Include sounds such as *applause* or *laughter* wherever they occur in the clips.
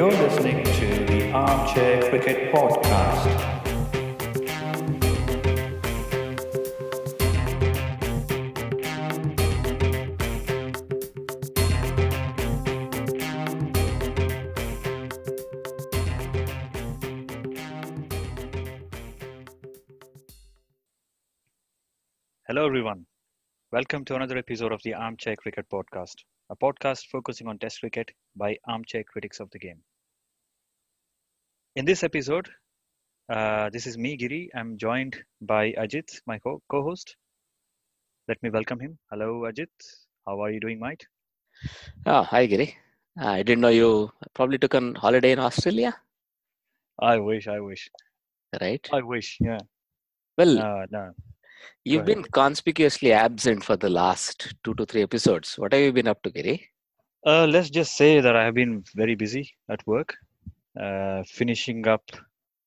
You're listening to the Armchair Cricket Podcast. Hello, everyone. Welcome to another episode of the Armchair Cricket Podcast, a podcast focusing on Test cricket by armchair critics of the game. In this episode, uh, this is me, Giri. I'm joined by Ajit, my co host. Let me welcome him. Hello, Ajit. How are you doing, mate? Oh, hi, Giri. I didn't know you probably took a holiday in Australia, I wish, I wish. right? I wish, yeah. Well, Uh, no. you've been conspicuously absent for the last two to three episodes. What have you been up to, Giri? Uh, let's just say that I have been very busy at work, uh, finishing up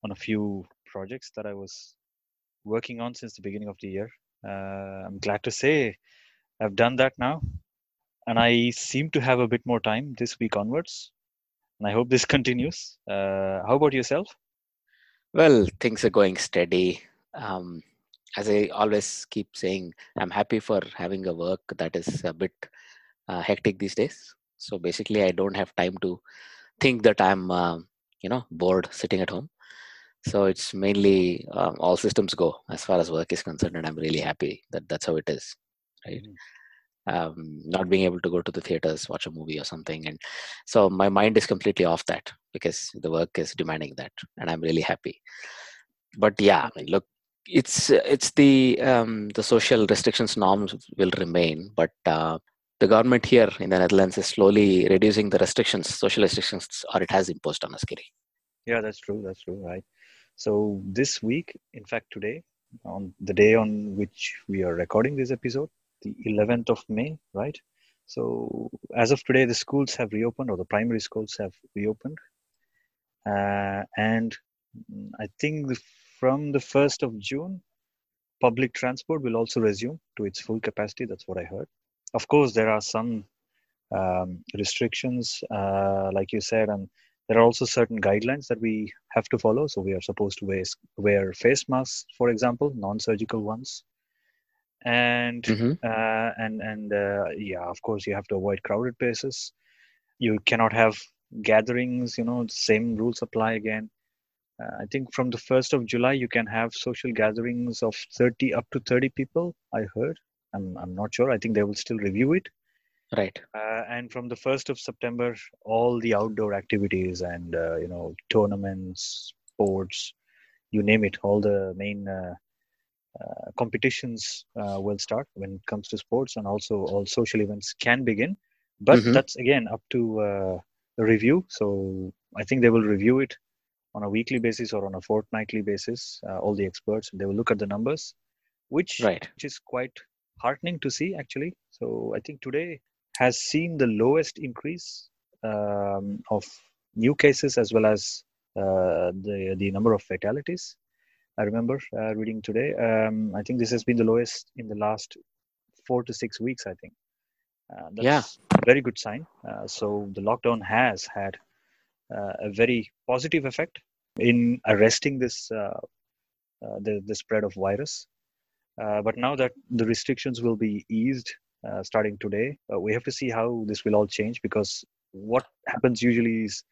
on a few projects that I was working on since the beginning of the year. Uh, I'm glad to say I've done that now, and I seem to have a bit more time this week onwards. And I hope this *laughs* continues. Uh, how about yourself? Well, things are going steady. Um, as I always keep saying, I'm happy for having a work that is a bit uh, hectic these days. So basically, I don't have time to think that I'm, um, you know, bored sitting at home. So it's mainly um, all systems go as far as work is concerned, and I'm really happy that that's how it is. Right. Um, not being able to go to the theaters, watch a movie or something, and so my mind is completely off that because the work is demanding that, and I'm really happy. But yeah, I mean, look, it's it's the um, the social restrictions norms will remain, but uh, the government here in the Netherlands is slowly reducing the restrictions, social restrictions, or it has imposed on us, Giri. Yeah, that's true. That's true. Right. So this week, in fact, today, on the day on which we are recording this episode, the 11th of May, right? So as of today, the schools have reopened, or the primary schools have reopened, uh, and mm, I think the, from the 1st of June, public transport will also resume to its full capacity. That's what I heard. Of course, there are some um, restrictions, uh, like you said, and there are also certain guidelines that we have to follow. So we are supposed to wear, wear face masks, for example, non-surgical ones, and Mhm. uh, and and uh, yeah, of course, you have to avoid crowded places. You cannot have gatherings. You know, same rules apply again. Uh, I think from the first of July, you can have social gatherings of 30 up to 30 people. I heard. I'm I'm not sure. I think they will still review it. Right. Uh, and from the 1st of September, all the outdoor activities and, uh, you know, tournaments, sports, you name it, all the main uh, uh, competitions uh, will start when it comes to sports and also all social events can begin. But Mhm. that's again up to uh, the review. So I think they will review it on a weekly basis or on a fortnightly basis, uh, all the experts, they will look at the numbers, which Right. which is quite heartening to see actually. So I think today has seen the lowest increase um, of new cases as well as uh, the the number of fatalities. I remember uh, reading today. Um, I think this has been the lowest in the last four to six weeks. I think uh, that's Yeah. a very good sign. Uh, so the lockdown has had uh, a very positive effect in arresting this uh, uh, the the spread of virus. Uh, but now that the restrictions will be eased uh, starting today, uh, we have to see how this will all change because what happens usually is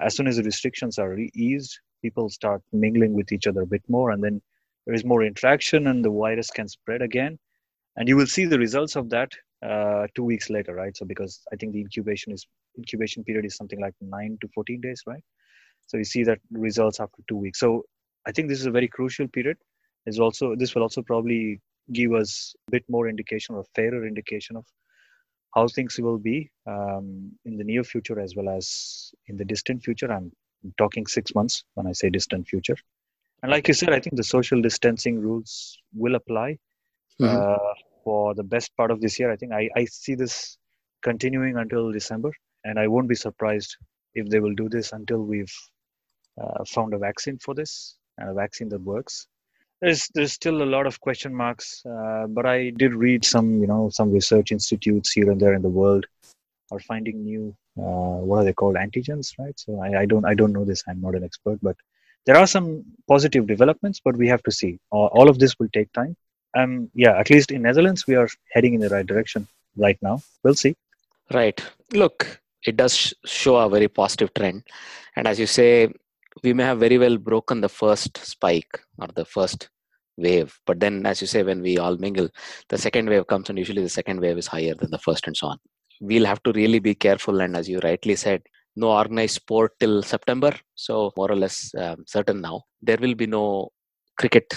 as soon as the restrictions are re- eased, people start mingling with each other a bit more, and then there is more interaction, and the virus can spread again. And you will see the results of that uh, two weeks later, right? So because I think the incubation is incubation period is something like nine to fourteen days, right? So you see that results after two weeks. So I think this is a very crucial period. Is also this will also probably give us a bit more indication or a fairer indication of how things will be um, in the near future as well as in the distant future. I'm talking six months when I say distant future. And like you said, I think the social distancing rules will apply Mhm. uh, for the best part of this year. I think I, I see this continuing until December, and I won't be surprised if they will do this until we've uh, found a vaccine for this and a vaccine that works. There's there's still a lot of question marks, uh, but I did read some you know some research institutes here and there in the world are finding new uh, what are they called antigens, right? So I, I don't I don't know this. I'm not an expert, but there are some positive developments, but we have to see. All, all of this will take time. Um, yeah, at least in Netherlands, we are heading in the right direction right now. We'll see. Right. Look, it does show a very positive trend, and as you say, we may have very well broken the first spike or the first wave but then as you say when we all mingle the second wave comes and usually the second wave is higher than the first and so on. We'll have to really be careful and as you rightly said no organized sport till september. So more or less um, certain now. There will be no cricket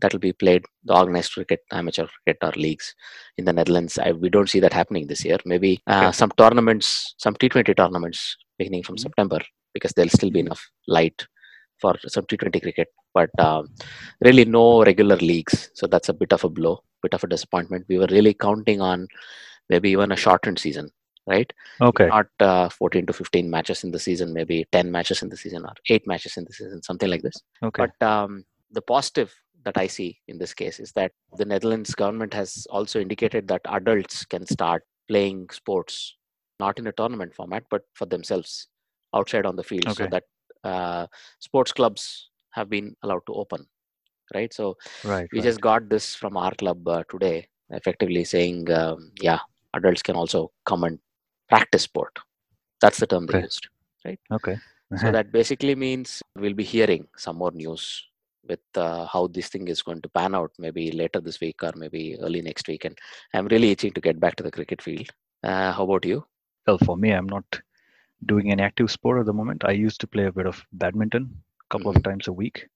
that will be played the organized cricket amateur cricket or leagues in the netherlands. I, we don't see that happening this year. Maybe uh, Okay. some tournaments some t20 tournaments beginning from Mhm. september because there'll still be enough light for some T20 cricket, but um, really no regular leagues. So that's a bit of a blow, bit of a disappointment. We were really counting on maybe even a shortened season, right? Okay. Not uh, 14 to 15 matches in the season, maybe 10 matches in the season or eight matches in the season, something like this. Okay. But um, the positive that I see in this case is that the Netherlands government has also indicated that adults can start playing sports, not in a tournament format, but for themselves outside on the field, so that uh, sports clubs have been allowed to open. Right. So right. we right. just got this from our club uh, today, effectively saying, um, yeah, adults can also come and practice sport. That's the term they Okay. used. okay. So that basically means we'll be hearing some more news with uh, how this thing is going to pan out, maybe later this week or maybe early next week. And I'm really itching to get back to the cricket field. Uh, how about you? Well, for me, I'm not doing an active sport at the moment. I used to play a bit of badminton a couple Mhm. of times a week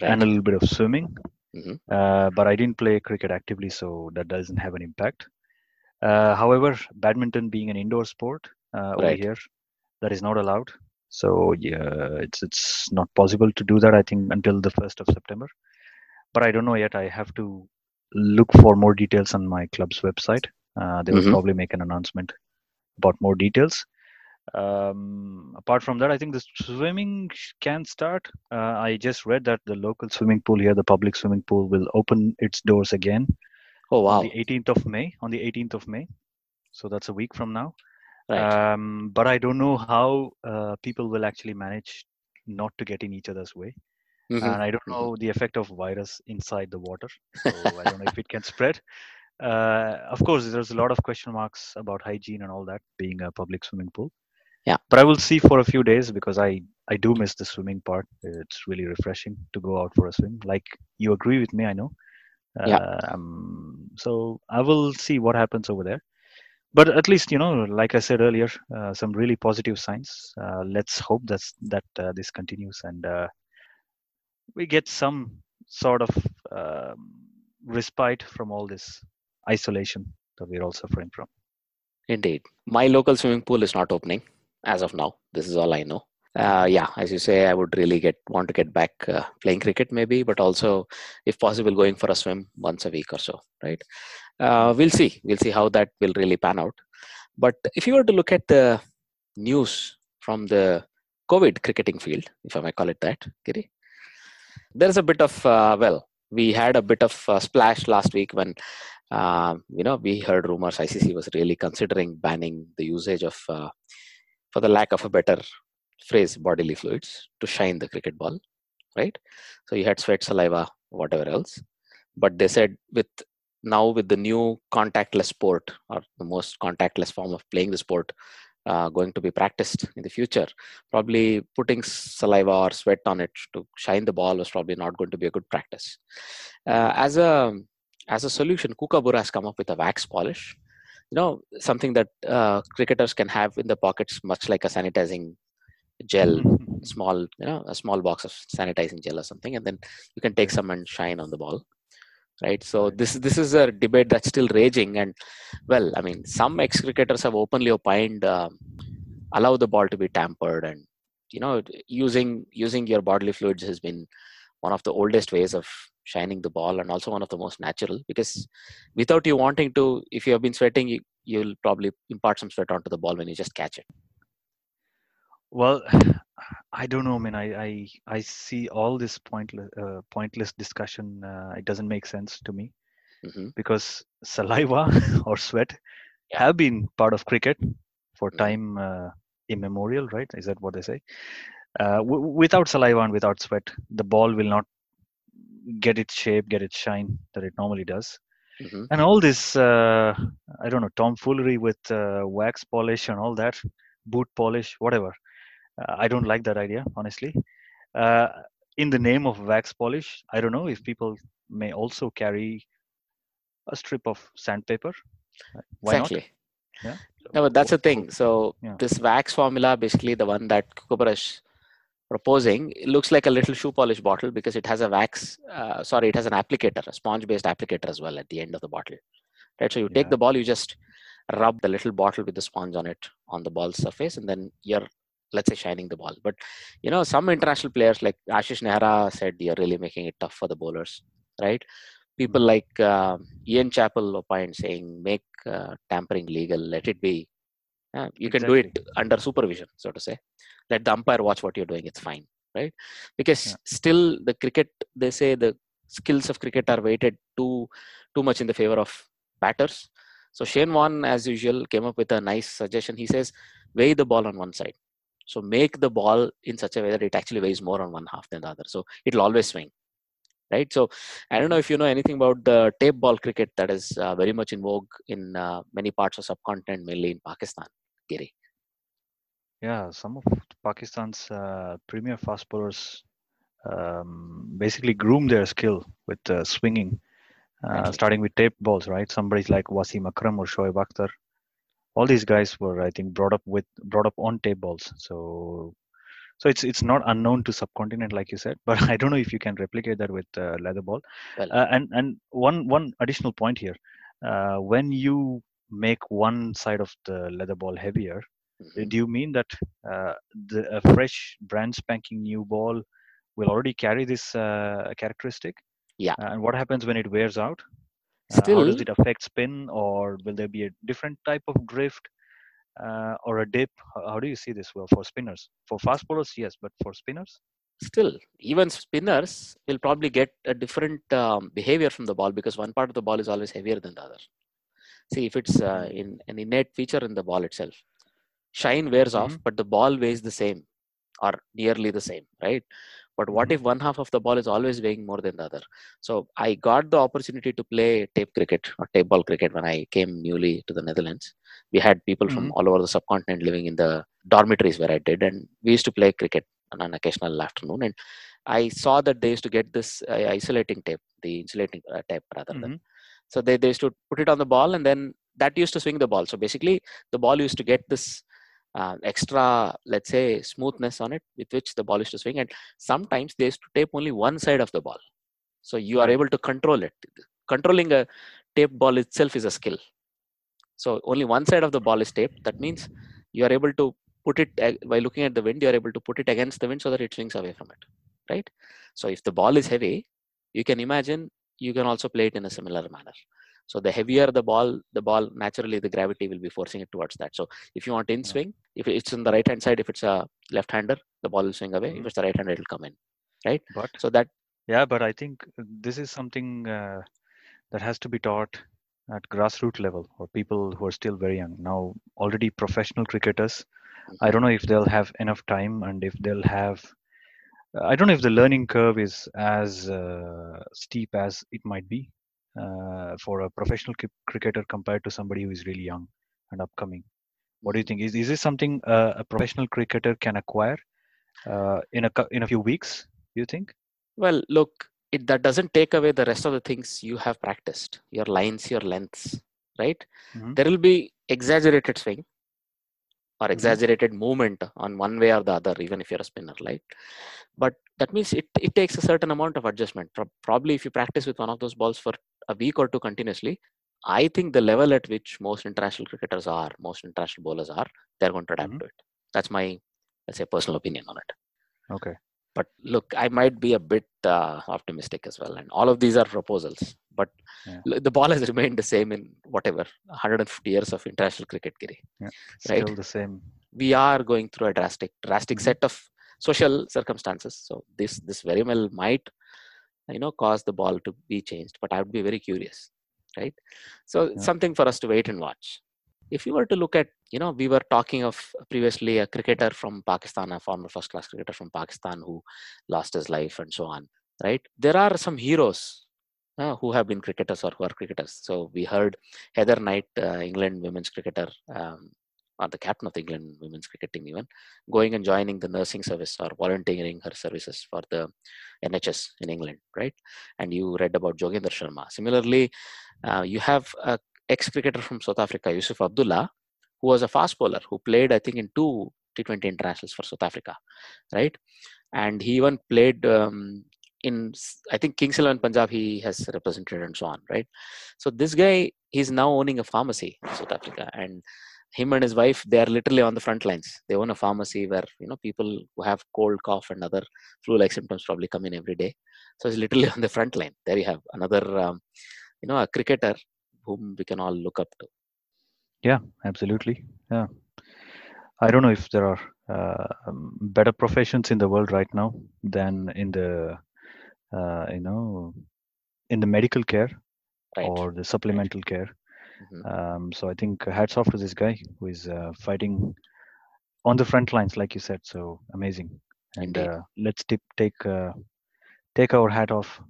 Right. and a little bit of swimming. Mhm. Uh, but I didn't play cricket actively, so that doesn't have an impact. Uh, however, badminton being an indoor sport uh, over here, that is not allowed. So yeah, it's it's not possible to do that. I think until the first of September. But I don't know yet. I have to look for more details on my club's website. Uh, they will Mhm. probably make an announcement about more details. Um, apart from that, I think the swimming can start. Uh, I just read that the local swimming pool here, the public swimming pool, will open its doors again Oh, wow. on the 18th of May. On the 18th of May, so that's a week from now. Right. Um, but I don't know how uh, people will actually manage not to get in each other's way, Mhm. and I don't Mhm. know the effect of virus inside the water. So *laughs* I don't know if it can spread. Uh, of course, there's a lot of question marks about hygiene and all that being a public swimming pool. Yeah. But I will see for a few days because I I do miss the swimming part. It's really refreshing to go out for a swim. Like you agree with me, I know. Yeah. Um, so I will see what happens over there. But at least you know, like I said earlier, uh, some really positive signs. Uh, let's hope that's that uh, this continues and uh, we get some sort of um, respite from all this isolation that we're all suffering from. Indeed. My local swimming pool is not opening as of now. This is all I know. Uh, yeah, as you say, I would really get want to get back uh, playing cricket maybe, but also, if possible, going for a swim once a week or so. Right? Uh, we'll see. We'll see how that will really pan out. But if you were to look at the news from the COVID cricketing field, if I may call it that, Giri, there's a bit of uh, well, we had a bit of uh, splash last week when um, you know we heard rumors ICC was really considering banning the usage of, uh, for the lack of a better phrase, bodily fluids to shine the cricket ball, right? So you had sweat, saliva, whatever else, but they said with now with the new contactless sport or the most contactless form of playing the sport uh, going to be practiced in the future probably putting saliva or sweat on it to shine the ball was probably not going to be a good practice. Uh, as a as a solution kookaburra has come up with a wax polish you know something that uh, cricketers can have in the pockets much like a sanitizing gel small you know a small box of sanitizing gel or something and then you can take some and shine on the ball right? So this this is a debate that's still raging and well i mean some ex cricketers have openly opined um, allow the ball to be tampered and you know using using your bodily fluids has been one of the oldest ways of shining the ball and also one of the most natural because without you wanting to if you have been sweating you, you'll probably impart some sweat onto the ball when you just catch it Well, *sighs* I don't know, man. I I, I see all this pointless uh, pointless discussion. Uh, it doesn't make sense to me hmm because saliva *laughs* or sweat Yeah. have been part of cricket for Mhm. time uh, immemorial, right? Is that what they say? Uh, w- without saliva and without sweat, the ball will not get its shape, get its shine that it normally does. Mhm. And all this, uh, I don't know, tomfoolery with uh, wax polish and all that, boot polish, whatever. Uh, I don't like that idea, honestly. Uh, in the name of wax polish, I don't know if people may also carry a strip of sandpaper. Why exactly. not? Yeah. No, but that's the thing. So Yeah. this wax formula, basically the one that Kookaburra's proposing, it looks like a little shoe polish bottle because it has a wax. Uh, sorry, it has an applicator, a sponge-based applicator as well at the end of the bottle. Right. So you take the ball, you just rub the little bottle with the sponge on it on the ball surface, and then you're let's say shining the ball. But you know, some international players like Ashish Nehra said, you're really making it tough for the bowlers, right? People like uh, Ian Chappell opined saying, make uh, tampering legal, let it be. Uh, you can do it under supervision, so to say. Let the umpire watch what you're doing. It's fine, right? Because Yeah. still, the cricket they say the skills of cricket are weighted too too much in the favor of batters. So Shane Warne, as usual, came up with a nice suggestion. He says, weigh the ball on one side. So make the ball in such a way that it actually weighs more on one half than the other. So it'll always swing. Right. So I don't know if you know anything about the tape ball cricket that is uh, very much in vogue in uh, many parts of subcontinent, mainly in Pakistan. Giri. Yeah, some of Pakistan's uh, premier fast bowlers um, basically groom their skill with uh, swinging, uh, starting with tape balls, right? Somebody like Wasim Akram or Shoaib Akhtar. All these guys were, I think, brought up with brought up on tape balls. So, so it's it's not unknown to subcontinent, like you said. *laughs* But I don't know if you can replicate that with uh, leather ball. Well, Uh, and and one one additional point here, uh, when you make one side of the leather ball heavier, mhm. do you mean that uh, the a fresh brand spanking new ball will already carry this uh, characteristic Yeah. Uh, and what happens when it wears out uh, how does it affect spin or will there be a different type of drift uh, or a dip how, how do you see this well for spinners for fast bowlers yes but for spinners still, even spinners will probably get a different um, behavior from the ball because one part of the ball is always heavier than the other. See, if it's uh, in an innate feature in the ball itself, shine wears off, Mhm. but the ball weighs the same or nearly the same, right? But what Mhm. if one half of the ball is always weighing more than the other? So I got the opportunity to play tape cricket or tape ball cricket when I came newly to the Netherlands. We had people from Mhm. all over the subcontinent living in the dormitories where I did, and we used to play cricket on an occasional afternoon. And I saw that they used to get this uh, isolating tape, the insulating uh, tape rather than. So they, they used to put it on the ball, and then that used to swing the ball. So basically, the ball used to get this uh, extra, let's say, smoothness on it with which the ball used to swing. And sometimes they used to tape only one side of the ball. So you are able to control it. Controlling a tape ball itself is a skill. So only one side of the ball is taped. That means you are able to put it by looking at the wind. You are able to put it against the wind so that it swings away from it, right? So if the ball is heavy, you can imagine you can also play it in a similar manner. So the heavier the ball, the ball naturally the gravity will be forcing it towards that. So if you want in swing, if it's in the right hand side, if it's a left hander, the ball will swing away. If Mhm. it's the right hander, it will come in, right? but So that yeah but i think this is something uh, that has to be taught at grassroots level or people who are still very young now already professional cricketers i don't know if they'll have enough time and if they'll have i don't know if the learning curve is as uh, steep as it might be uh, for a professional cri- cricketer compared to somebody who is really young and upcoming what do you think is, is this something uh, a professional cricketer can acquire uh, in a in a few weeks do you think Well, look, it that doesn't take away the rest of the things you have practiced, your lines, your lengths, right? Mhm. There will be exaggerated swing or Mhm. exaggerated movement on one way or the other, even if you're a spinner, right? But that means it, it takes a certain amount of adjustment. Pro- Probably if you practice with one of those balls for a week or two continuously, I think the level at which most international cricketers are, most international bowlers are, they're going to adapt Mhm. to it. That's my, let's say, personal opinion on it okay but look i might be a bit uh, optimistic as well and all of these are proposals but Yeah. the ball has *laughs* remained the same in whatever 150 years of international cricket Giri. still Right. the same we are going through a drastic drastic Mhm. set of social circumstances so this this very well might you know cause the ball to be changed but i would be very curious right so Yeah. something for us to wait and watch if you were to look at, you know, we were talking of previously a cricketer from Pakistan, a former first class cricketer from Pakistan who lost his life and so on, right? There are some heroes uh, who have been cricketers or who are cricketers. So we heard Heather Knight, uh, England women's cricketer, um, or the captain of the England women's cricket team, even going and joining the nursing service or volunteering her services for the NHS in England, right? And you read about Joginder Sharma. Similarly, uh, you have a ex-cricketer from South Africa, Yusuf Abdulla, who was a fast bowler who played, I think, in two T20 internationals for South Africa, right? And he even played um, in, I think, Kings Eleven Punjab. He has represented and so on, right? So this guy, he's now owning a pharmacy in South Africa, and him and his wife, they are literally on the front lines. They own a pharmacy where you know people who have cold, cough, and other flu-like symptoms probably come in every day. So it's literally *laughs* on the front line. There you have another, um, you know, a cricketer whom we can all look up to. Yeah, absolutely. Yeah. I don't know if there are uh, um, better professions in the world right now than in the, uh, you know, in the medical care Right. or the supplemental care. Mhm. Um, so I think hats off to this guy who is uh, fighting on the front lines, like you said. So amazing. And uh, let's tip, take uh, take our hat off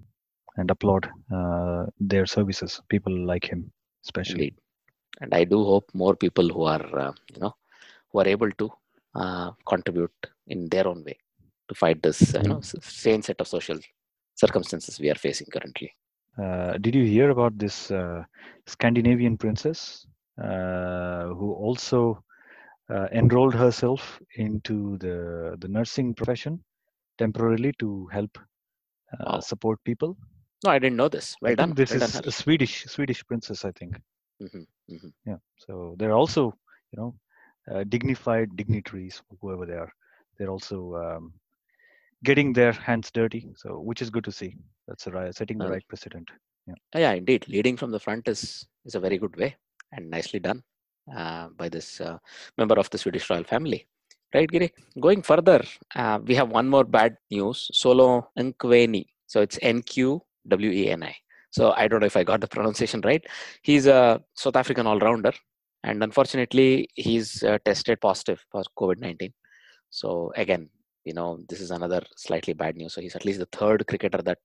and applaud uh, their services. People like him, especially. Indeed. And I do hope more people who are, uh, you know, who are able to uh, contribute in their own way to fight this, uh, you know, same set of social circumstances we are facing currently. Uh, did you hear about this uh, Scandinavian princess uh, who also uh, enrolled herself into the the nursing profession temporarily to help uh, Wow. support people? No, I didn't know this. Well I done. this well is a Swedish Swedish princess, I think. Mhm, mhm. Yeah. So they're also, you know, uh, dignified dignitaries, whoever they are. They're also um, getting their hands dirty. So which is good to see. That's right, setting the Well, right precedent. Uh, Yeah, indeed. Leading from the front is is a very good way and nicely done uh, by this uh, member of the Swedish royal family. Right, Giri? Going further, uh, we have one more bad news. Solo Nqweni. So it's N Q W E N I. So I don't know if I got the pronunciation right. He's a South African all rounder. And unfortunately, he's uh, tested positive for COVID 19. So again, you know, this is another slightly bad news. So he's at least the third cricketer that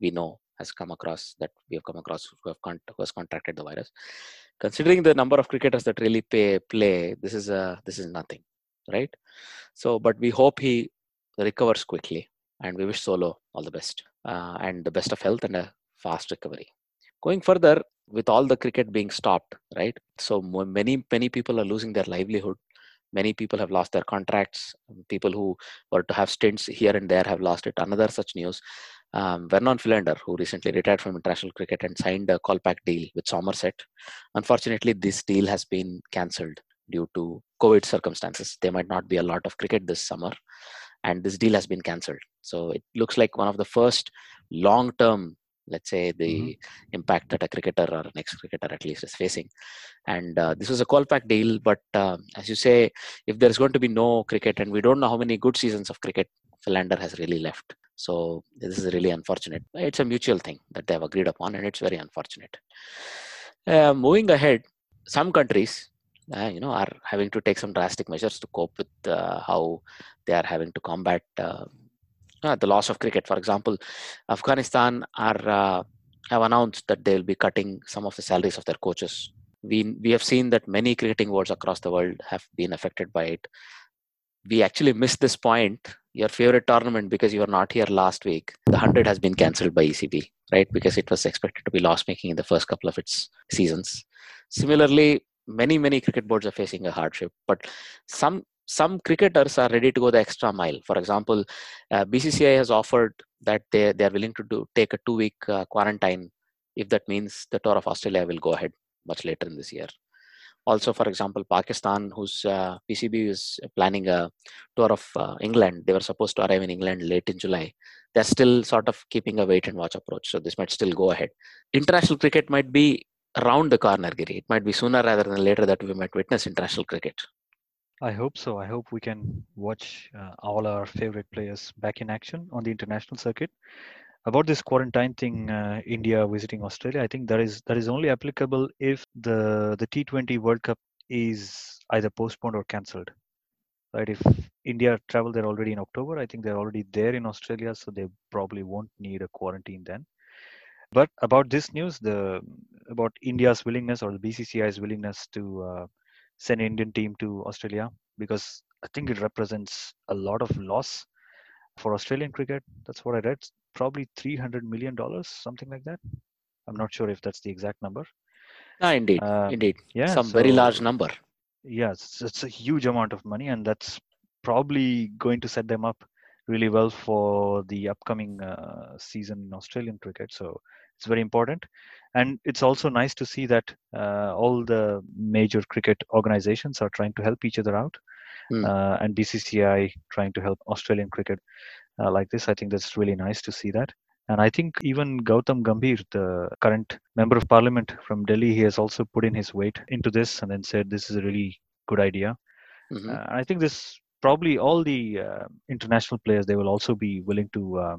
we know has come across that we have come across who have con- who has contracted the virus. Considering the number of cricketers that really pay, play, this is this is nothing, right? So, but we hope he recovers quickly, and we wish Solo all the best uh, and the best of health and a fast recovery. Going further, with all the cricket being stopped, right? So many many people are losing their livelihood. Many people have lost their contracts. People who were to have stints here and there have lost it. Another such news um, Vernon Philander, who recently retired from international cricket and signed a callback deal with Somerset. Unfortunately, this deal has been cancelled due to COVID circumstances. There might not be a lot of cricket this summer, and this deal has been cancelled. So it looks like one of the first long term, let's say, the impact that a cricketer or an ex cricketer at least is facing. And uh, this was a call callback deal, but um, as you say, if there's going to be no cricket, and we don't know how many good seasons of cricket Philander has really left. So this is really unfortunate. It's a mutual thing that they have agreed upon, and it's very unfortunate. Uh, moving ahead, some countries, uh, you know, are having to take some drastic measures to cope with uh, how they are having to combat uh, uh, the loss of cricket. For example, Afghanistan are uh, have announced that they will be cutting some of the salaries of their coaches. We we have seen that many cricketing worlds across the world have been affected by it. We actually missed this point. Your favorite tournament because you were not here last week. The hundred has been cancelled by ECB, right? Because it was expected to be loss making in the first couple of its seasons. Similarly, many many cricket boards are facing a hardship, but some some cricketers are ready to go the extra mile. For example, uh, BCCI has offered that they they are willing to do take a two week uh, quarantine if that means the tour of Australia will go ahead much later in this year. Also, for example, Pakistan, whose uh, PCB is planning a tour of uh, England, they were supposed to arrive in England late in July. They're still sort of keeping a wait and watch approach, so this might still go ahead. International cricket might be around the corner, Giri. It might be sooner rather than later that we might witness international cricket. I hope so. I hope we can watch uh, all our favorite players back in action on the international circuit. About this quarantine thing, uh, India visiting Australia, I think that is that is only applicable if the the T20 World Cup is either postponed or cancelled. Right? If India travel there already in October, I think they're already there in Australia, so they probably won't need a quarantine then. But about this news, the about India's willingness or the BCCI's willingness to uh, send Indian team to Australia because I think it represents a lot of loss for Australian cricket. That's what I read. Probably three hundred million dollars, something like that. I'm not sure if that's the exact number. Ah, indeed, Uh, indeed. Yeah, Some very large number. yeah it's, it's a huge amount of money and that's probably going to set them up really well for the upcoming uh, season in australian cricket so it's very important and it's also nice to see that uh, all the major cricket organizations are trying to help each other out Hmm. uh, and bcci trying to help australian cricket uh, like this i think that's really nice to see that and I think even Gautam Gambhir, the current member of parliament from Delhi, he has also put in his weight into this and then said this is a really good idea. Mhm. Uh, and I think this probably all the uh, international players they will also be willing to uh,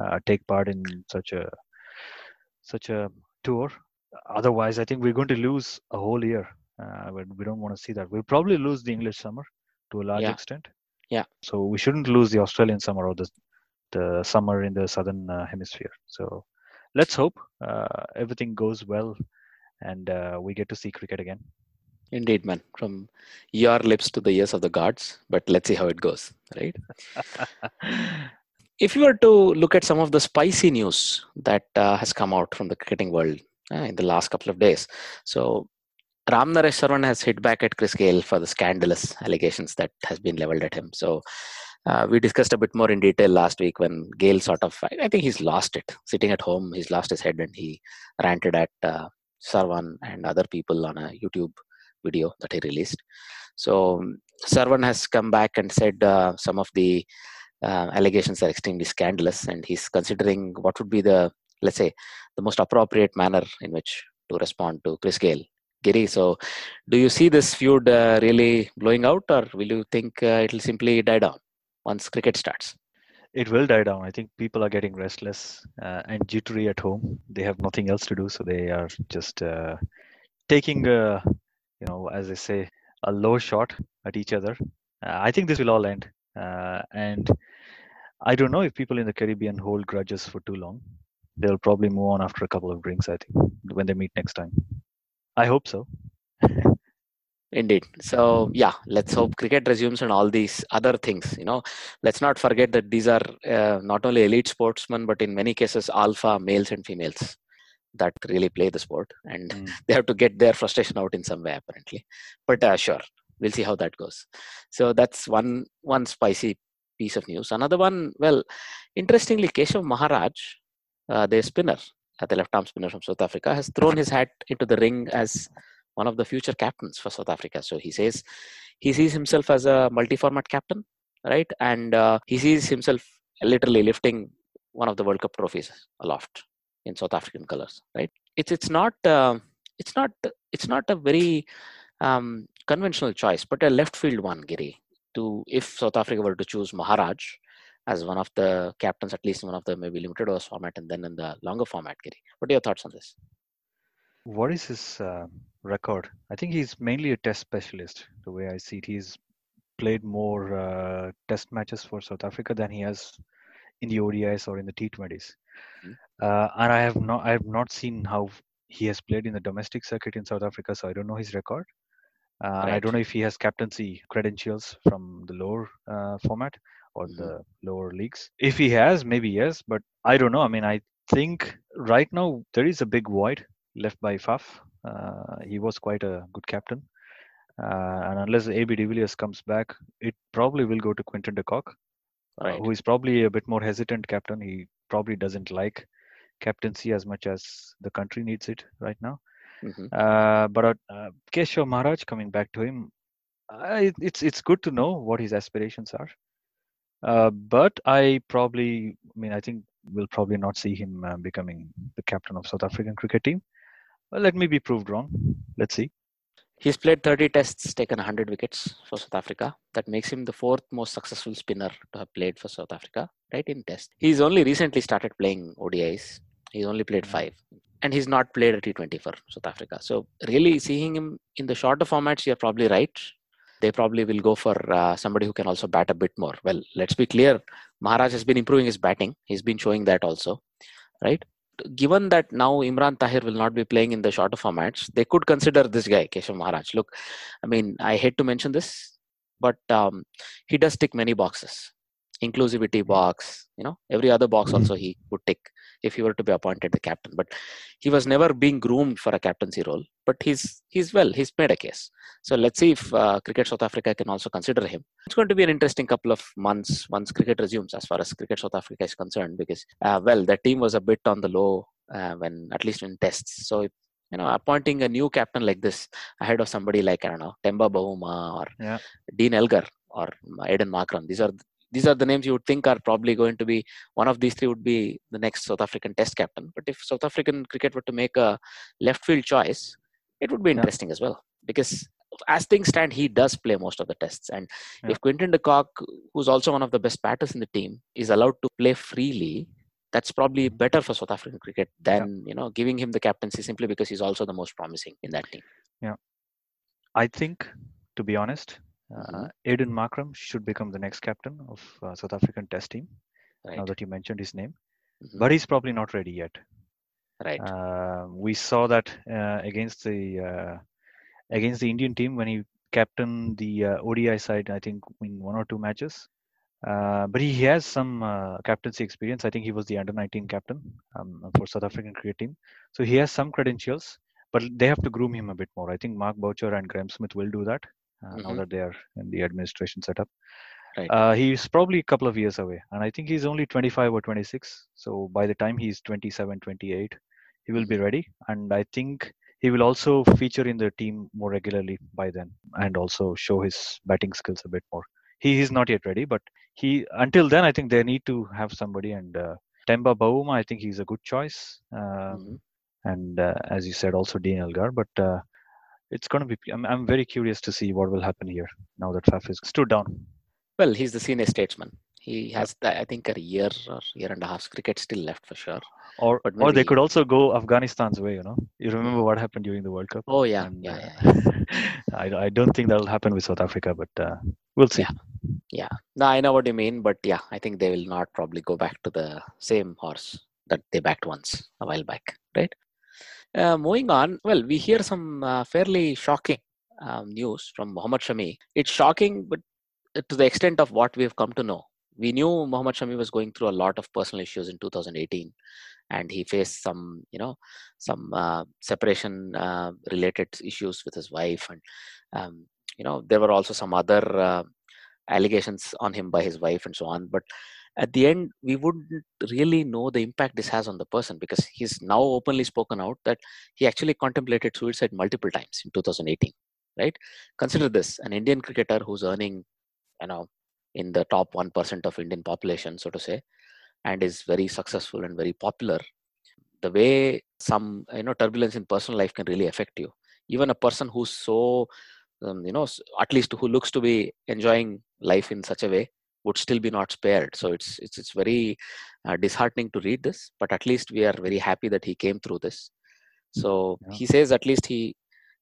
uh, take part in such a such a tour. Otherwise, I think we're going to lose a whole year. Uh, we don't want to see that. We'll probably lose the English summer to a large Yeah. extent. Yeah. So we shouldn't lose the Australian summer or the the summer in the southern uh, hemisphere. So let's hope uh, everything goes well and uh, we get to see cricket again. Indeed, man. From your lips to the ears of the gods. But let's see how it goes, right? *laughs* if you were to look at some of the spicy news that uh, has come out from the cricketing world uh, in the last couple of days, so Ram Naresh Sarwan has hit back at Chris Gayle for the scandalous allegations that has been leveled at him. So uh, we discussed a bit more in detail last week when Gayle sort of, I, I think he's lost it. Sitting at home, he's lost his head and he ranted at uh, Sarwan and other people on a YouTube video that he released. So um, Sarwan has come back and said uh, some of the uh, allegations are extremely scandalous, and he's considering what would be the, let's say, the most appropriate manner in which to respond to Chris Gayle. Giri, so do you see this feud uh, really blowing out, or will you think uh, it'll simply die down once cricket starts? it will die down. I think people are getting restless uh, and jittery at home. They have nothing else to do, so they are just uh, taking you know, as they say, a low shot at each other. Uh, I think this will all end, uh, and I don't know if people in the Caribbean hold grudges for too long. They'll probably move on after a couple of drinks. I think when they meet next time. I hope so. Indeed. So yeah, let's hope cricket resumes and all these other things. You know, let's not forget that these are uh, not only elite sportsmen, but in many cases alpha males and females that really play the sport, and Mm. *laughs* they have to get their frustration out in some way apparently. But uh, sure, we'll see how that goes. So that's one one spicy piece of news. Another one, well, interestingly, Keshav Maharaj, uh, the spinner, uh, the left arm spinner from South Africa, has thrown his hat into the ring as one of the future captains for South Africa. So he says he sees himself as a multi-format captain, right? And uh, he sees himself literally lifting one of the World Cup trophies aloft in South African colors, right? It's it's not uh, it's not it's not a very um, conventional choice, but a left field one, Giri. To if South Africa were to choose Maharaj as one of the captains, at least in one of the maybe limited overs format, and then in the longer format, Giri. What are your thoughts on this? What is his uh, record? I think he's mainly a test specialist. The way I see it, he's played more uh, test matches for South Africa than he has in the ODIs or in the T20s. Mhm. Uh, and I have not, I have not seen how he has played in the domestic circuit in South Africa, so I don't know his record. Uh, and I don't know if he has captaincy credentials from the lower uh, format or the lower leagues. If he has, maybe yes, but I don't know. I mean, I think right now there is a big void left by Faf. Uh, he was quite a good captain. Uh, and unless AB de Villiers comes back, it probably will go to Quinton de Kock, uh, Right. who is probably a bit more hesitant captain. He probably doesn't like captaincy as much as the country needs it right now. Mhm. Uh, but uh, uh, Keshav Maharaj coming back to him, I, it's it's good to know what his aspirations are. Uh, but I probably, I mean, I think we'll probably not see him uh, becoming the captain of South African cricket team. Well, let me be proved wrong. Let's see. He's played 30 tests, taken 100 wickets for South Africa. That makes him the fourth most successful spinner to have played for South Africa, right? In test. He's only recently started playing ODIs. He's only played Mhm. five. and he's not played a T20 for South Africa. So really seeing him in the shorter formats, you're probably right. They probably will go for uh, somebody who can also bat a bit more. Well, let's be clear. Maharaj has been improving his batting. He's been showing that also, right? Given that now Imran Tahir will not be playing in the shorter formats, they could consider this guy, Keshav Maharaj. Look, I mean, I hate to mention this, but um, he does tick many boxes inclusivity box you know every other box Mm-hmm. also he would tick if he were to be appointed the captain but he was never being groomed for a captaincy role but he's he's well he's made a case so let's see if uh, cricket south africa can also consider him it's going to be an interesting couple of months once cricket resumes as far as cricket south africa is concerned because uh, well the team was a bit on the low uh, when at least in tests so you know appointing a new captain like this ahead of somebody like i don't know temba Bavuma or Yeah. dean elgar or Aiden Markram. These are these are the names you would think are probably going to be one of these three would be the next South African Test captain. But if South African cricket were to make a left field choice, it would be Yeah. interesting as well because as things stand, he does play most of the tests. And Yeah. if Quinton de Kock, who's also one of the best batters in the team, is allowed to play freely, that's probably Mhm. better for South African cricket than you know giving him the captaincy simply because he's also the most promising in that team. Yeah, I think, to be honest, uh, Mhm. Aiden Markram should become the next captain of uh, South African Test team. Right. Now that you mentioned his name, Mhm. but he's probably not ready yet. right. Uh, we saw that uh, against the uh, against the Indian team when he captained the uh, ODI side. I think in one or two matches. Uh, but he has some uh, captaincy experience. I think he was the under 19 captain um, for South African cricket team. So he has some credentials, but they have to groom him a bit more. I think Mark Boucher and Graeme Smith will do that uh, now Mhm. that they are in the administration setup. Right. Uh, he's probably a couple of years away, and I think he's only 25 or 26. So by the time he's 27, 28, he will be ready. And I think he will also feature in the team more regularly by then, and also show his batting skills a bit more. He is not yet ready, but he until then, I think they need to have somebody. And uh, Temba Bavuma, I think he's a good choice. Um, Mhm. and uh, as you said, also Dean Elgar. But uh, it's going to be. I'm, I'm very curious to see what will happen here now that Faf is stood down. Well, he's the senior statesman. He has, I think, a year or year and a half cricket still left for sure. Or But or they could also go Afghanistan's way. You know, you remember what happened during the World Cup. Oh yeah, And, yeah, uh, yeah. *laughs* I, I don't think that'll happen with South Africa, but uh, we'll see. Yeah. No, I know what you mean, but yeah, I think they will not probably go back to the same horse that they backed once a while back, right? Uh, moving on, well, we hear some uh, fairly shocking um, news from Mohammad Shami. It's shocking, but to the extent of what we've come to know. We knew Mohammad Shami was going through a lot of personal issues in 2018, and he faced some, you know, some uh, separation uh, related issues with his wife, and um, you know, there were also some other uh, allegations on him by his wife and so on. But at the end, we wouldn't really know the impact this has on the person because he's now openly spoken out that he actually contemplated suicide multiple times in 2018. Right? Consider this: an Indian cricketer who's earning, you know, in the top one percent of Indian population, so to say, and is very successful and very popular. The way some you know turbulence in personal life can really affect you. Even a person who's so um, you know at least who looks to be enjoying life in such a way would still be not spared. So it's it's, it's very uh, disheartening to read this but at least we are very happy that he came through this. So Yeah. he says at least he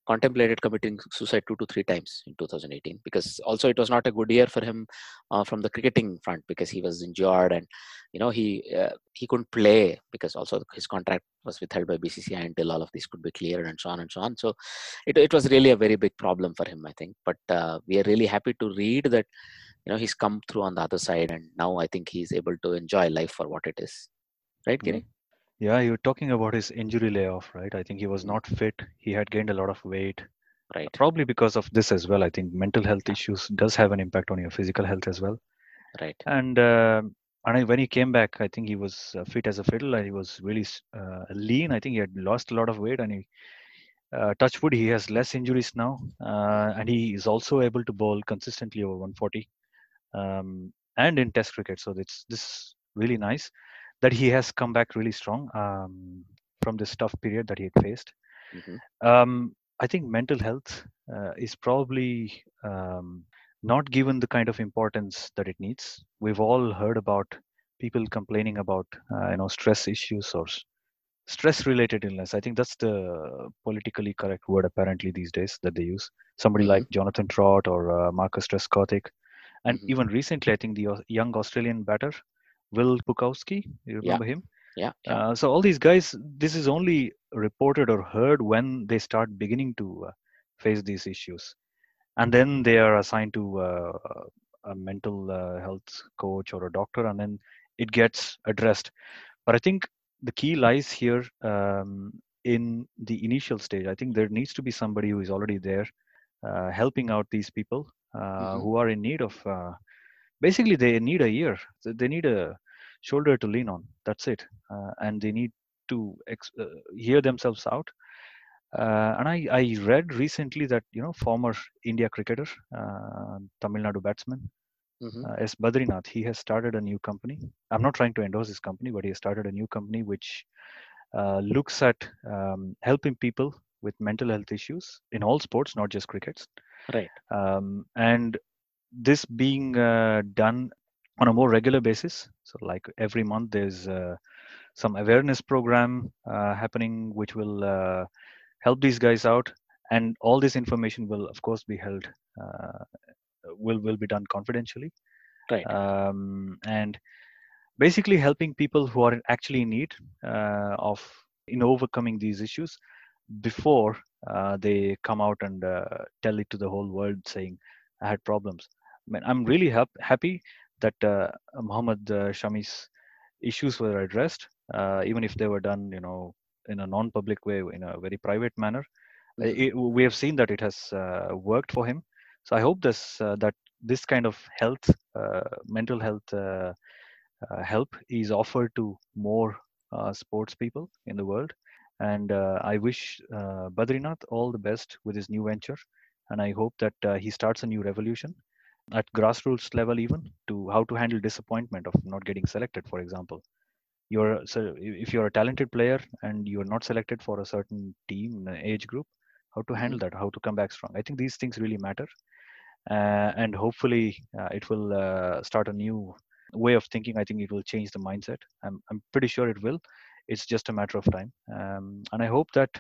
contemplated committing suicide two to three times in 2018 because also it was not a good year for him uh, from the cricketing front because he was injured and you know he uh, he couldn't play because also his contract was withheld by BCCI until all of this could be cleared and so on and so on. So it, it was really a very big problem for him i think. But uh, we are really happy to read that you know he's come through on the other side and now i think he's able to enjoy life for what it is right Giri? Yeah, you're talking about his injury layoff, right? I think he was not fit. He had gained a lot of weight, right probably because of this as well. I think mental health issues does have an impact on your physical health as well. right And uh, and when he came back, I think he was uh, fit as a fiddle, and he was really uh, lean. I think he had lost a lot of weight, and he uh, touch wood, he has less injuries now, uh, and he is also able to bowl consistently over 140, um, and in Test cricket. So it's this really nice that he has come back really strong um, from this tough period that he had faced. Mhm. Um, I think mental health uh, is probably um, not given the kind of importance that it needs. We've all heard about people complaining about uh, you know stress issues or stress related illness. I think that's the politically correct word apparently these days that they use. Somebody Mhm. like Jonathan Trott or uh, Marcus Trescothick. And Mhm. even recently, I think the young Australian batter, Will Pucovski, you Yeah. remember him? Yeah. yeah. Uh, so all these guys, this is only reported or heard when they start beginning to uh, face these issues, and then they are assigned to uh, a mental uh, health coach or a doctor, and then it gets addressed. But I think the key lies here um, in the initial stage. I think there needs to be somebody who is already there, uh, helping out these people uh, Mhm. who are in need of. Uh, basically, they need a year They- need a shoulder to lean on. That's it, uh, and they need to ex- uh, hear themselves out. Uh, and I, I read recently that you know former India cricketer, uh, Tamil Nadu batsman Mhm. uh, S. Badrinath, he has started a new company. I'm not trying to endorse his company, but he has started a new company which uh, looks at um, helping people with mental health issues in all sports, not just crickets. Right. Um, and this being uh, done on a more regular basis. So, like every month, there's uh, some awareness program uh, happening which will uh, help these guys out. And all this information will, of course, be held, uh, will will be done confidentially Right. um, and basically helping people who are actually in need uh, of in overcoming these issues before uh, they come out and uh, tell it to the whole world saying i had problems. I mean, i'm really hap- happy that uh, muhammad uh, shami's issues were addressed uh, even if they were done you know in a non-public way in a very private manner. Mhm. it, we have seen that it has uh, worked for him. So i hope this uh, that this kind of health uh, mental health uh, uh, help is offered to more uh, sports people in the world and uh, i wish uh, badrinath all the best with his new venture and i hope that uh, he starts a new revolution at grassroots level even to how to handle disappointment of not getting selected for example. You're so if you're a talented player and you're not selected for a certain team age group how to handle that? How to come back strong? I think these things really matter uh, and hopefully uh, it will uh, start a new way of thinking. I think it will change the mindset. I'm, I'm pretty sure it will it's just a matter of time um, and i hope that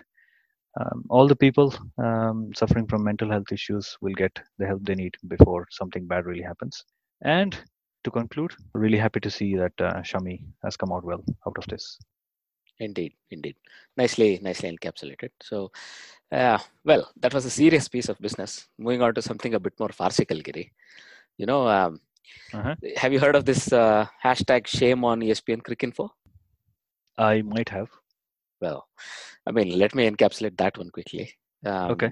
um, all the people um, suffering from mental health issues will get the help they need before something bad really happens and to conclude really happy to see that uh, shami has come out well out of this Indeed, indeed. Nicely, nicely encapsulated. So, uh, well, that was a serious piece of business. Moving on to something a bit more farcical, Giri. You know, um, Uh-huh. have you heard of this uh, hashtag shame on ESPN Cricinfo? I might have Well, I mean, let me encapsulate that one quickly. Um, Okay.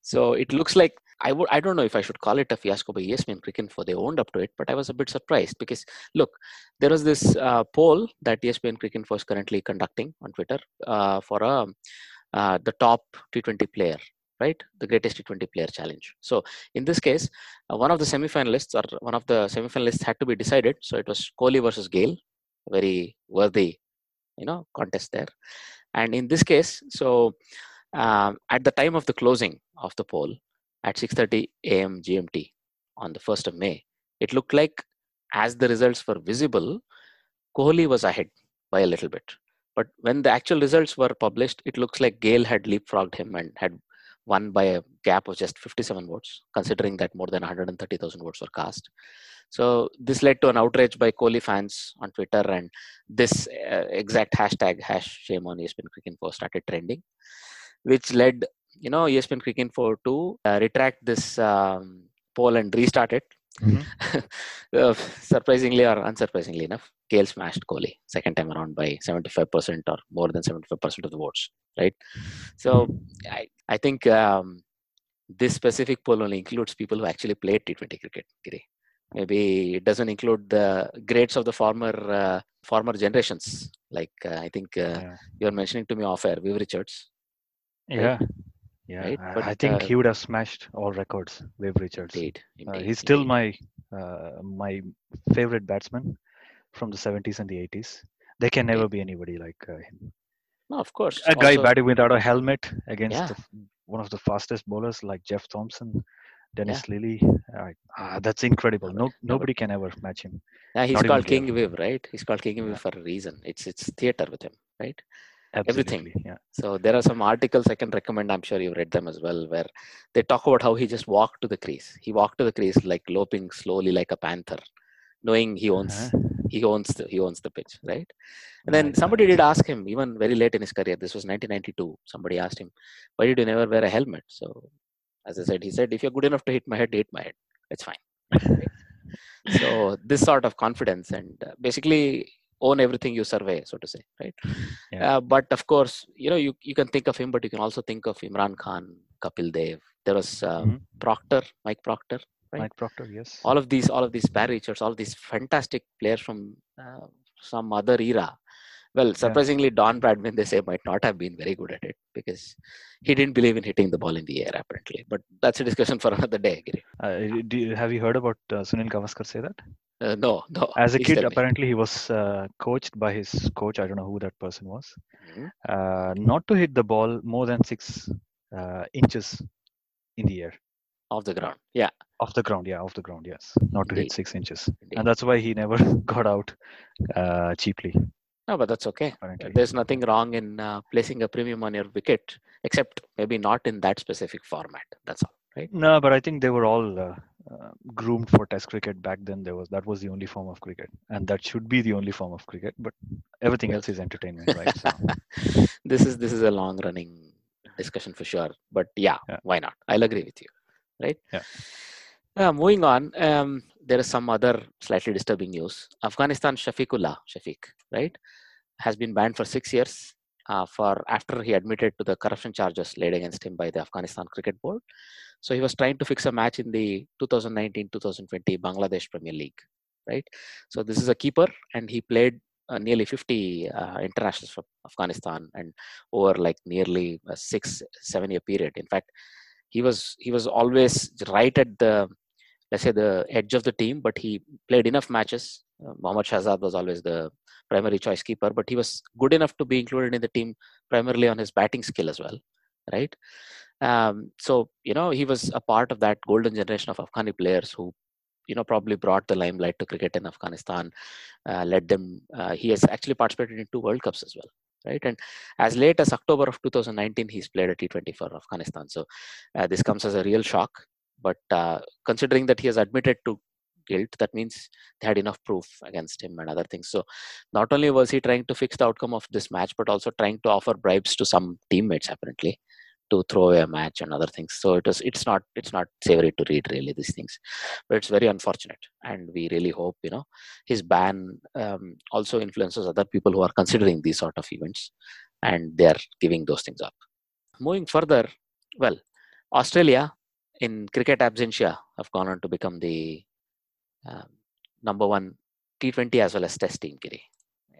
So it looks like I would I don't know if I should call it a fiasco by ESPN ESPN Cricinfo. They owned up to it, but I was a bit surprised because look, there was this uh, poll that ESPN Cricinfo is currently conducting on Twitter uh, for a uh, the top T20 player, right? The greatest T20 player challenge. So in this case, uh, one of the semifinalists or one of the semifinalists had to be decided. So it was Kohli versus Gayle, very worthy, you know, contest there. And in this case, so um, at the time of the closing of the poll at 6:30 a.m. GMT on the 1st of May, it looked like as the results were visible, Kohli was ahead by a little bit. But when the actual results were published, it looks like Gayle had leapfrogged him and had won by a gap of just 57 votes, considering that more than 130,000 votes were cast. So this led to an outrage by Kohli fans on Twitter, and this uh, exact hashtag hash shame on ESPN Cricinfo started trending, which led you know ESPN Cricinfo to uh, retract this um, poll and restart it. *laughs* uh, surprisingly or unsurprisingly enough, Gayle smashed Kohli second time around by 75% or more than 75% of the votes, right? So I, I think um, this specific poll only includes people who actually played T20 cricket. Giri. Maybe it doesn't include the greats of the former uh, former generations. Like uh, I think uh, yeah you're mentioning to me off air, Viv Richards. yeah yeah Right, I- but, i think uh, he would have smashed all records Viv richards Indeed, Uh, indeed. he's still indeed. my uh, my favorite batsman from the 70s and the 80s. There can never be anybody like uh, him. No, of course. A guy batting without a helmet against Yeah. the, one of the fastest bowlers like Jeff Thomson, Dennis Lillee. Uh, ah, that's incredible. No, nobody can ever match him. Yeah, he's Not called King. Viv, right? He's called King Yeah. For a reason. It's it's theater with him, right? Absolutely. Everything. Yeah. So there are some articles I can recommend. I'm sure you've read them as well, where they talk about how he just walked to the crease. He walked to the crease like loping slowly like a panther, knowing he owns Uh-huh. he owns the he owns the pitch, right? And then somebody did ask him, even very late in his career. This was 1992. Somebody asked him, "Why did you never wear a helmet?" So, as I said, he said, "If you're good enough to hit my head, hit my head. It's fine." *laughs* so this sort of confidence and uh, basically own everything you survey so to say right Yeah. uh, but of course you know you, you can think of him but you can also think of imran khan kapil dev there was uh, Mhm. procter mike procter right? Mike Procter, yes. all of these all of these barry richards all these fantastic players from uh, some other era well surprisingly don bradman they say might not have been very good at it because he didn't believe in hitting the ball in the air apparently but that's a discussion for *laughs* another day Giri. Uh, do you, have you heard about uh, Sunil Gavaskar say that? uh, no no As a kid, apparently he was uh, coached by his coach. I don't know who that person was. Mhm. Uh, not to hit the ball more than six uh, inches in the air. off the ground yeah Off the ground, yeah, off the ground, yes. Not to hit six inches. Indeed. And that's why he never *laughs* got out uh, cheaply, No, but that's okay. There's nothing wrong in uh, placing a premium on your wicket, except maybe not in that specific format. That's all, right? No, but I think they were all uh, uh, groomed for Test cricket back then. There was that was the only form of cricket, and that should be the only form of cricket. But everything else is entertainment, right? So, *laughs* this is this is a long running discussion for sure. But yeah, Yeah. why not? I'll agree with you, right? Yeah. Uh, moving on, um, there is some other slightly disturbing news. Afghanistan Shafiqullah Shafiq, right, has been banned for six years uh, for after he admitted to the corruption charges laid against him by the Afghanistan Cricket Board. So he was trying to fix a match in the 2019-2020 Bangladesh Premier League, right? So this is a keeper, and he played uh, nearly 50 uh, internationals for Afghanistan, and over like nearly a six seven year period. In fact, he was he was always right at the let's say the edge of the team, but he played enough matches. Uh, Mohammad Shahzad was always the primary choice keeper, but he was good enough to be included in the team primarily on his batting skill as well, right? Um, so you know he was a part of that golden generation of Afghani players who you know probably brought the limelight to cricket in Afghanistan, uh, led them. Uh, he has actually participated in two World Cups as well, right? And as late as October of 2019, he's played a T20 for Afghanistan. So uh, this comes as a real shock. But uh, considering that he has admitted to guilt, that means they had enough proof against him and other things. So not only was he trying to fix the outcome of this match, but also trying to offer bribes to some teammates apparently to throw away a match and other things. So it was it's not it's not savory to read really these things, but it's very unfortunate. And we really hope you know his ban um, also influences other people who are considering these sort of events, and they are giving those things up. Moving further, well, Australia in cricket absentia have gone on to become the um, number one T20 as well as Test team. Giri.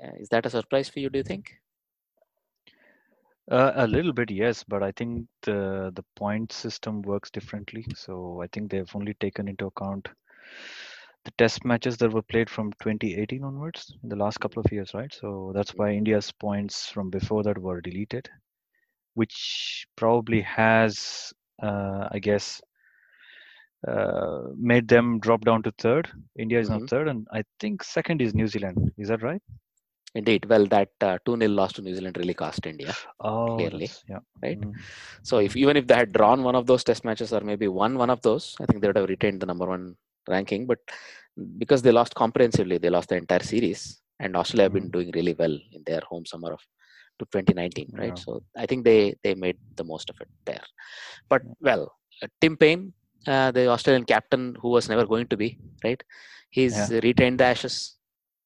Uh, is that a surprise for you? Do you think? Uh, a little bit, yes, but I think the the point system works differently. So I think they've only taken into account the test matches that were played from 2018 onwards in the last couple of years, right? So that's why India's points from before that were deleted, which probably has, I guess, uh, made them drop down to third. India is Mhm. now third, and I think second is New Zealand. Is that right? Indeed. Well, that uh, 2 0 loss to New Zealand really cost India. Oh, Clearly, yeah. right? Mm. So if even if they had drawn one of those test matches or maybe won one of those, I think they would have retained the number one ranking. But because they lost comprehensively, they lost the entire series. And Australia have been doing really well in their home summer of to 2019, right? Yeah. So I think they they made the most of it there. But well, Tim Paine, uh, the Australian captain who was never going to be, right? He's Yeah. retained the Ashes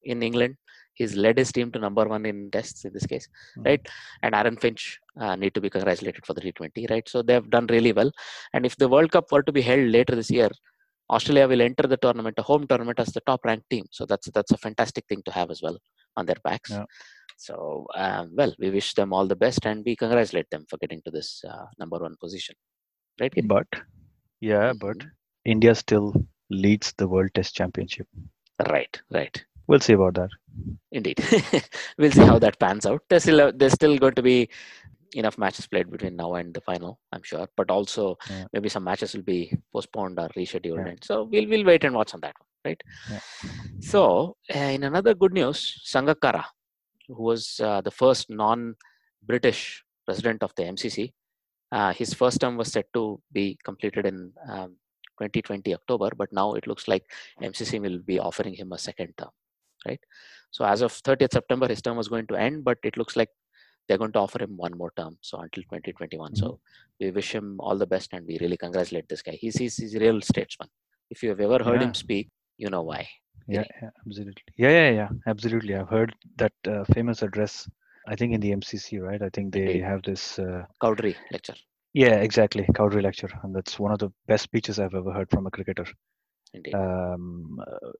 in England. He's led his team to number one in tests in this case, Mhm. right? And Aaron Finch uh, need to be congratulated for the T20, right? So they have done really well. And if the World Cup were to be held later this year, Australia will enter the tournament, a home tournament, as the top ranked team. So that's that's a fantastic thing to have as well on their backs. Yeah. So um, well, we wish them all the best and we congratulate them for getting to this uh, number one position, right? Giri? But yeah, but Mhm. India still leads the World Test Championship. Right, right. We'll see about that. Indeed, *laughs* we'll see how that pans out. There's still there's still going to be enough matches played between now and the final, I'm sure. But also Yeah. maybe some matches will be postponed or rescheduled, Yeah. and so we'll we'll wait and watch on that one, right? Yeah. So, uh, in another good news, Sangakkara, who was uh, the first non british president of the MCC. Uh, his first term was set to be completed in um, 2020 October, but now it looks like MCC will be offering him a second term, right? So as of 30th September, his term was going to end, but it looks like they're going to offer him one more term, so until 2021. Mm-hmm. So we wish him all the best, and we really congratulate this guy. He's he's, he's a real statesman. If you have ever heard yeah. him speak, you know why. Yeah, yeah, absolutely. Yeah, yeah, yeah, absolutely. I've heard that uh, famous address. I think in the MCC, right? I think they Indeed. have this uh, Cowdrey lecture. Yeah, exactly. Cowdrey lecture, and that's one of the best speeches I've ever heard from a cricketer. Indeed. Um, uh,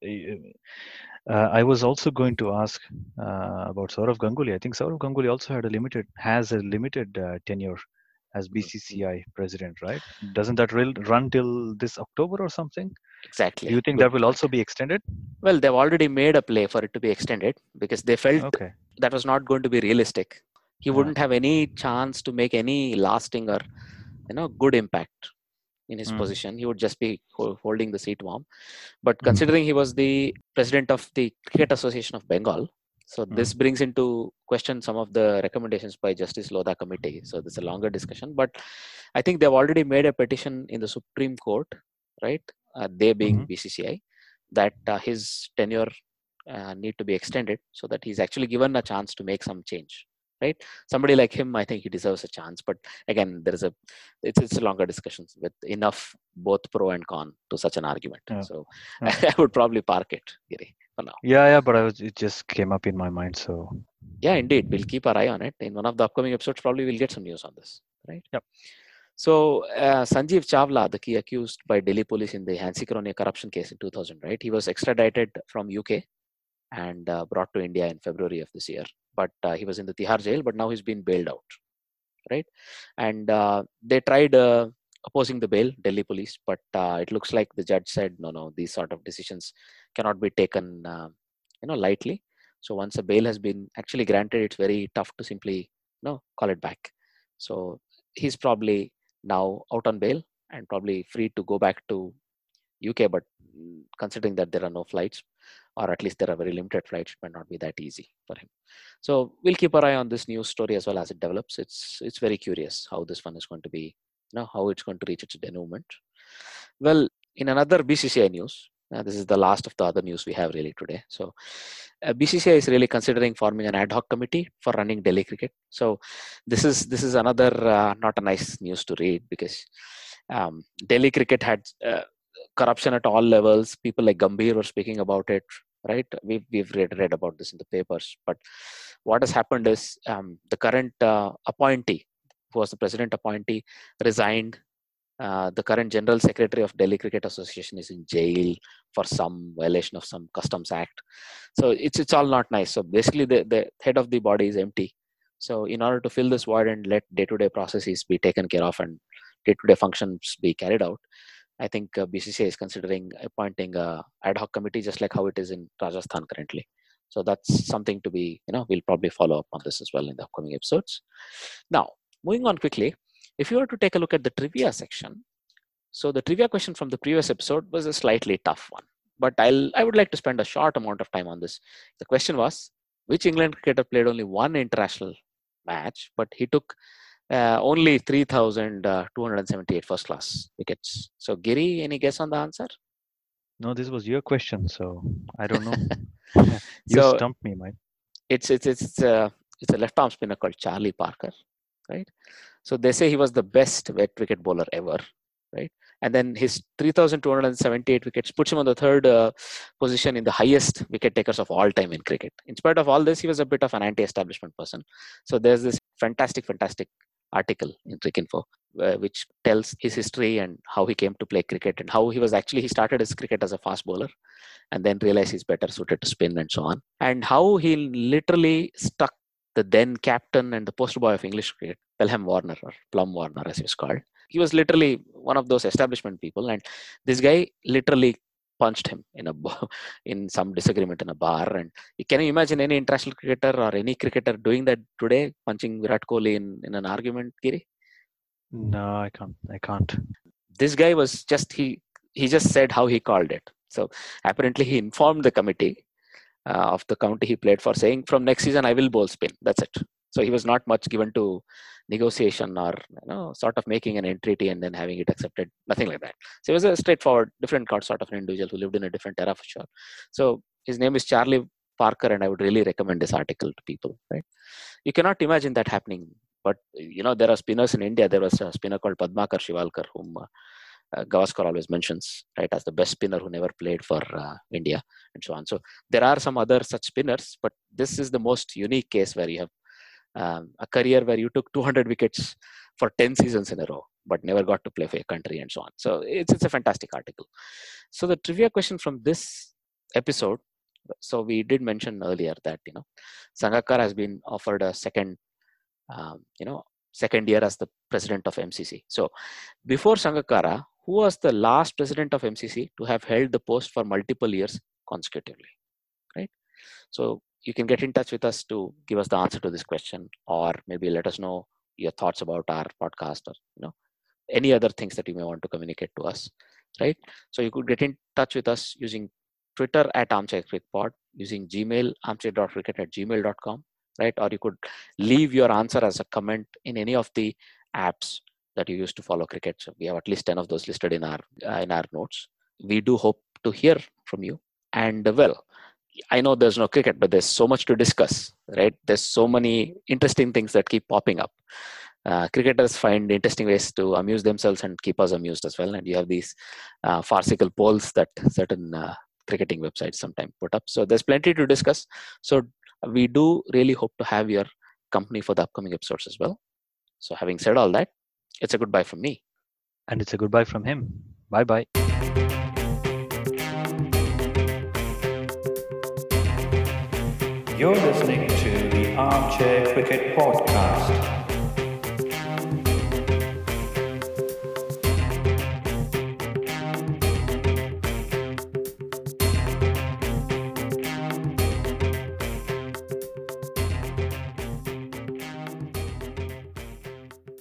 uh, I was also going to ask uh, about Sourav Ganguly. I think Sourav Ganguly also had a limited has a limited uh, tenure as mm-hmm. BCCI president, right? Doesn't that real run till this October or something? Exactly. Do you think that will also be extended? Well, they've already made a play for it to be extended because they felt okay. that was not going to be realistic. He wouldn't have any chance to make any lasting or you know good impact in his mm. position. He would just be holding the seat warm. But mm. considering he was the president of the Cricket Association of Bengal, so mm. this brings into question some of the recommendations by Justice Lodha committee. So this is a longer discussion, but I think they've already made a petition in the Supreme Court, right? Uh, they being mm-hmm. BCCI, that uh, his tenure uh, need to be extended so that he's actually given a chance to make some change right somebody like him i think he deserves a chance but again there is a it's, it's a longer discussion with enough both pro and con to such an argument yeah. so yeah. *laughs* I, would probably park it Giri, for now. Yeah yeah but I was, it just came up in my mind so. Yeah indeed. We'll keep our eye on it. In one of the upcoming episodes probably we'll get some news on this right? Yep. So uh, Sanjeev Chawla, the key accused by Delhi police in the Hansi Cronje corruption case in 2000, right? He was extradited from UK and uh, brought to India in February of this year. But uh, he was in the Tihar jail, but now he's been bailed out, right? And uh, they tried uh, opposing the bail, Delhi police, but uh, it looks like the judge said, no, no, these sort of decisions cannot be taken, uh, you know, lightly. So once a bail has been actually granted, it's very tough to simply, you know, call it back. So he's probably now out on bail and probably free to go back to UK, but mm, considering that there are no flights, or at least there are very limited flights, it might not be that easy for him. So we'll keep our eye on this news story as well as it develops. It's it's very curious how this one is going to be, you know, how it's going to reach its denouement. Well, in another BCCI news, uh, this is the last of the other news we have really today. So uh, BCCI is really considering forming an ad hoc committee for running Delhi cricket. So this is this is another uh, not a nice news to read because um, Delhi cricket had uh, corruption at all levels. People like Gambhir were speaking about it, right? We've, we've read, read about this in the papers. But what has happened is um, the current uh, appointee, who was the president appointee, resigned. Uh, the current general secretary of Delhi Cricket Association is in jail for some violation of some Customs Act. So it's it's all not nice. So basically, the, the head of the body is empty. So in order to fill this void and let day-to-day processes be taken care of and day-to-day functions be carried out, I think uh, BCCI is considering appointing a ad hoc committee, just like how it is in Rajasthan currently. So that's something to be, you know, we'll probably follow up on this as well in the upcoming episodes. Now, moving on quickly, if you were to take a look at the trivia section, so the trivia question from the previous episode was a slightly tough one, but I'll I would like to spend a short amount of time on this. The question was, which England cricketer played only one international match, but he took uh, only 3,278 first class wickets. So, Giri, any guess on the answer? No, this was your question, so I don't know. *laughs* you so, stumped me, Mike. It's it's it's uh, it's a left arm spinner called Charlie Parker, right? So they say he was the best wet wicket bowler ever, right? And then his 3,278 wickets puts him on the third uh, position in the highest wicket takers of all time in cricket. In spite of all this, he was a bit of an anti-establishment person. So there's this fantastic, fantastic article in Cricinfo, uh, which tells his history and how he came to play cricket and how he was actually he started his cricket as a fast bowler and then realized he's better suited to spin and so on and how he literally stuck the then captain and the poster boy of english cricket pelham warner or plum warner as he was called he was literally one of those establishment people and this guy literally punched him in a *laughs* in some disagreement in a bar. And can you imagine any international cricketer or any cricketer doing that today, punching Virat Kohli in, in an argument, Giri? No, I can't. I can't. This guy was just he. He just said how he called it. So apparently he informed the committee of the county he played for, saying from next season I will bowl spin. That's it. So he was not much given to negotiation or you know sort of making an entreaty and then having it accepted. Nothing like that. So he was a straightforward, different sort of an individual who lived in a different era for sure. So his name is Charlie Parker, and I would really recommend this article to people. Right? You cannot imagine that happening. But you know there are spinners in India. There was a spinner called Padmakar Shivalkar, whom uh, uh, Gavaskar always mentions, right, as the best spinner who never played for uh, India and so on. So there are some other such spinners, but this is the most unique case where you have um, a career where you took 200 wickets for 10 seasons in a row, but never got to play for your country and so on. So it's, it's a fantastic article. So the trivia question from this episode. So we did mention earlier that you know Sangakkara has been offered a second, um, you know, second year as the president of MCC. So before Sangakkara, who was the last president of MCC to have held the post for multiple years consecutively, right? So you can get in touch with us to give us the answer to this question, or maybe let us know your thoughts about our podcast, or you know, any other things that you may want to communicate to us, right? So you could get in touch with us using Twitter at Armchair Cricket Pod, using Gmail armchair.cricket at gmail.com, right? Or you could leave your answer as a comment in any of the apps that you used to follow cricket. So we have at least 10 of those listed in our uh, in our notes. We do hope to hear from you. And uh, well, I know there's no cricket, but there's so much to discuss, right? There's so many interesting things that keep popping up. Uh, cricketers find interesting ways to amuse themselves and keep us amused as well. And you have these uh, farcical polls that certain uh, cricketing websites sometimes put up. So there's plenty to discuss. So we do really hope to have your company for the upcoming episodes as well. So having said all that, it's a goodbye from me. And it's a goodbye from him. Bye bye. You're listening to the Armchair Cricket Podcast.